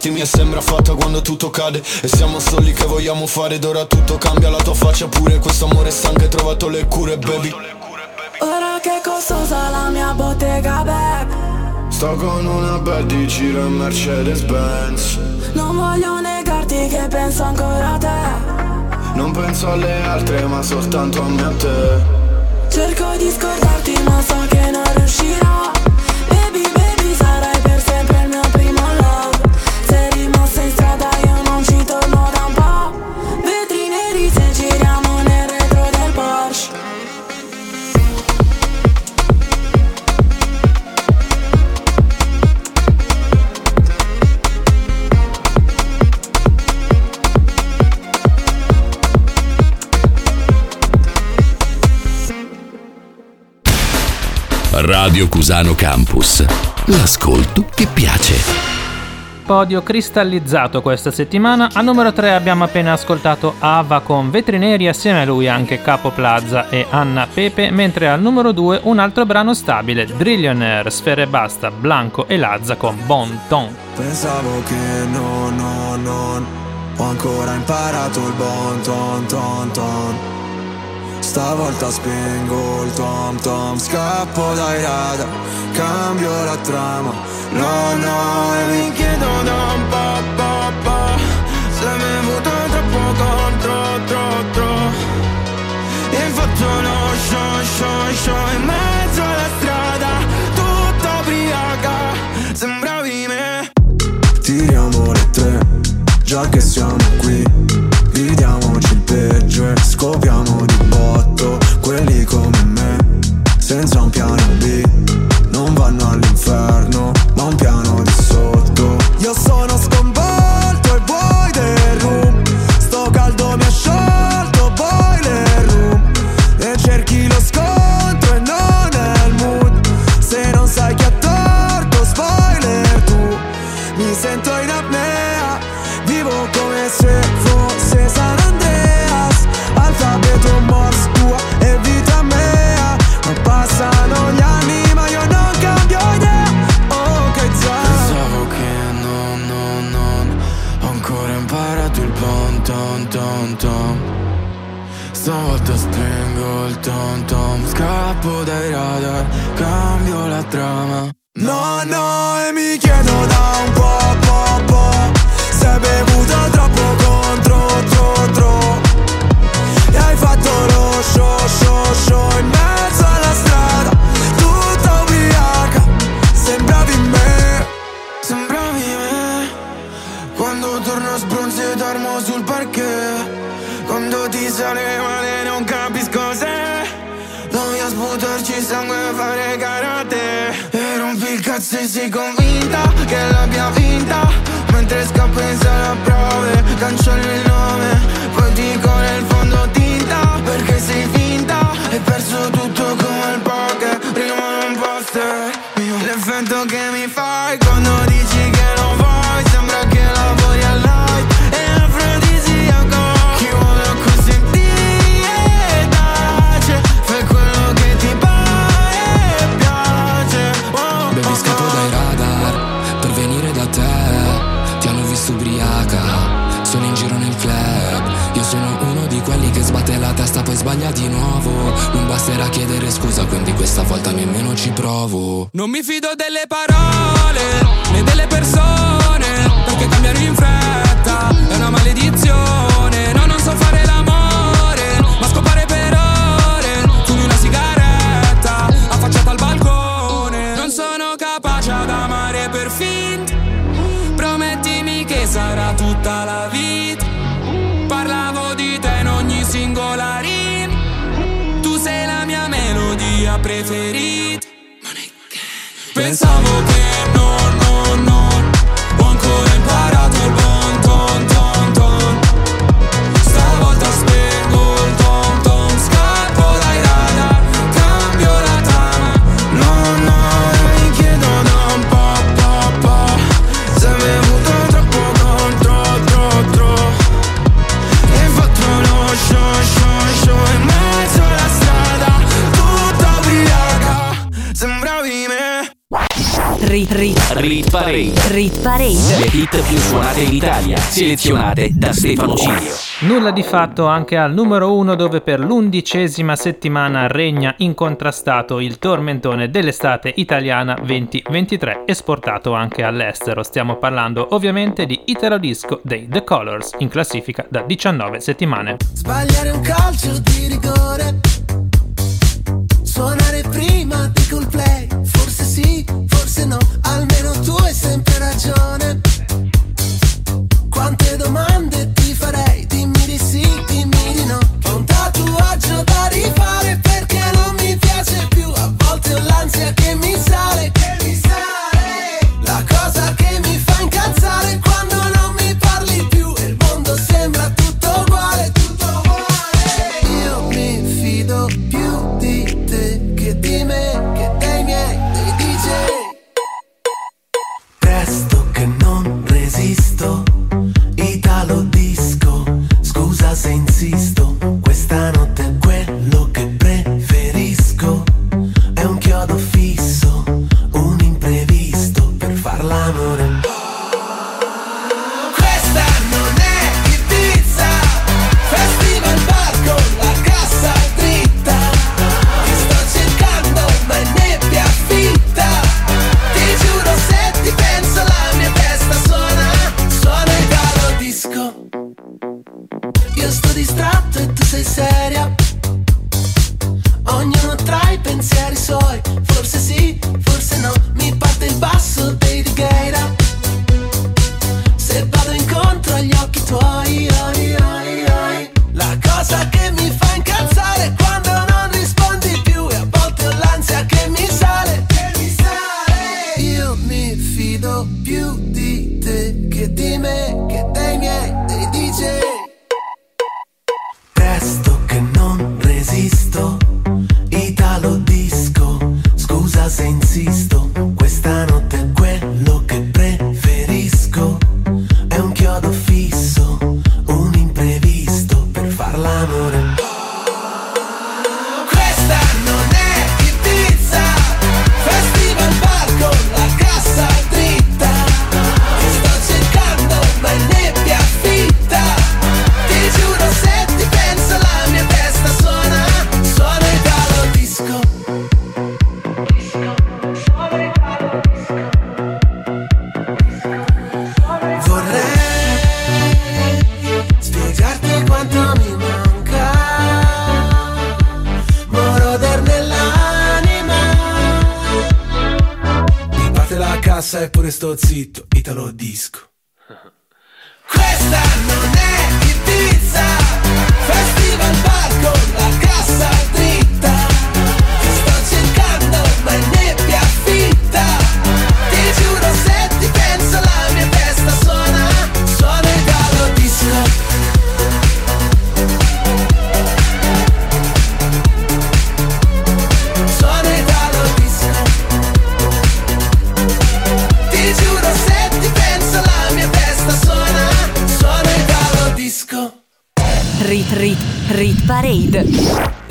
attimi e sembra fatta quando tutto cade. E siamo soli che vogliamo fare ed ora tutto cambia. La tua faccia pure Questo amore sta anche trovato le cure baby. Ora che costosa la mia bottega back Sto con una bad di giro e Mercedes Benz Non voglio negarti che penso ancora a te. Non penso alle altre ma soltanto a me a te. Cerco di scordarti ma so che non riuscirò. Radio Cusano Campus. L'ascolto che piace podio cristallizzato questa settimana. Al numero 3 abbiamo appena ascoltato Ava con Vetri Neri, assieme a lui anche Capo Plaza e Anna Pepe, mentre al numero 2 un altro brano stabile, Drillionaire, Sfere Basta, Blanco e Lazza con Bon Ton. Pensavo che no, no, non ho ancora imparato il bon ton, ton, ton. Stavolta spengo il tom tom, scappo dai radar, cambio la trama. No, no, e mi chiedo da un po', po', po', se mi muto troppo contro, tro, tro. E faccio uno show, show, show in mezzo alla strada, tutta ubriaca, sembravi me. Tiriamo le tre, già che siamo qui, ridiamoci il peggio e scopriamo senza un piano scordo dai radar Cambio la trama. No, no, e mi chiedo da un po', po', po' Se bevuto troppo contro, tro, tro. E hai fatto lo show, show, show In mezzo alla strada, tutta ubriaca. Sembravi me, sembravi me. Quando torno sbronzo e dormo sul parquet Quando ti sale il sangue a fare karate. Era un picazzo e sei convinta che l'abbia vinta. Mentre scappo in sala prove, cancello il nome Poi dico nel fondo tinta perché sei finta? Hai perso tutto come il poker, prima non poster L'effetto che mi fai quando ti di nuovo. Non basterà chiedere scusa quindi questa volta nemmeno ci provo. Non mi fido delle parole né delle persone. pensavo che non Rit Parade. Rit Parade. Le hit più suonate in Italia, selezionate da Stefano Cilio. Nulla di fatto anche al numero uno, dove per l'undicesima settimana regna incontrastato il tormentone dell'estate italiana 2023, esportato anche all'estero. Stiamo parlando ovviamente di Italo Disco dei The Colors, in classifica da 19 settimane. Sbagliare un calcio di rigore. Suonare prima di Coldplay, forse sì, forse se no almeno tu hai sempre ragione. Quante domande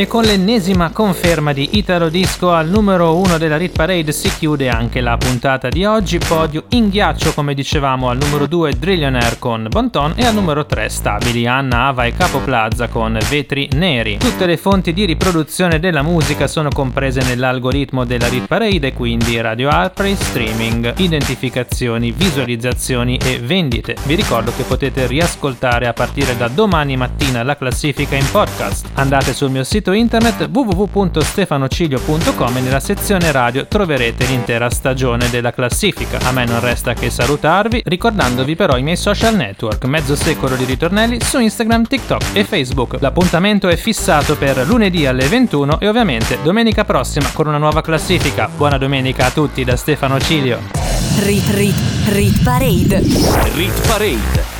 con l'ennesima conferma di Italo Disco al numero 1 della Rit Parade si chiude anche la puntata di oggi. Podio in ghiaccio, come dicevamo, al numero 2 Drillionaire con Bonton e al numero 3 stabili Anna Ava e Capo Plaza con Vetri Neri. Tutte le fonti di riproduzione della musica sono comprese nell'algoritmo della Rit Parade quindi radio Alpray, streaming, identificazioni, visualizzazioni e vendite. Vi ricordo che potete riascoltare a partire da domani mattina la classifica in podcast. Andate sul mio sito internet www.stefanocilio.com e nella sezione radio troverete l'intera stagione della classifica. A me non resta che salutarvi, ricordandovi però i miei social network, mezzo secolo di ritornelli su Instagram, TikTok e Facebook. L'appuntamento è fissato per lunedì alle 21 e ovviamente domenica prossima con una nuova classifica. Buona domenica a tutti da Stefano Cilio. Rit Rit Rit Parade. Rit Parade.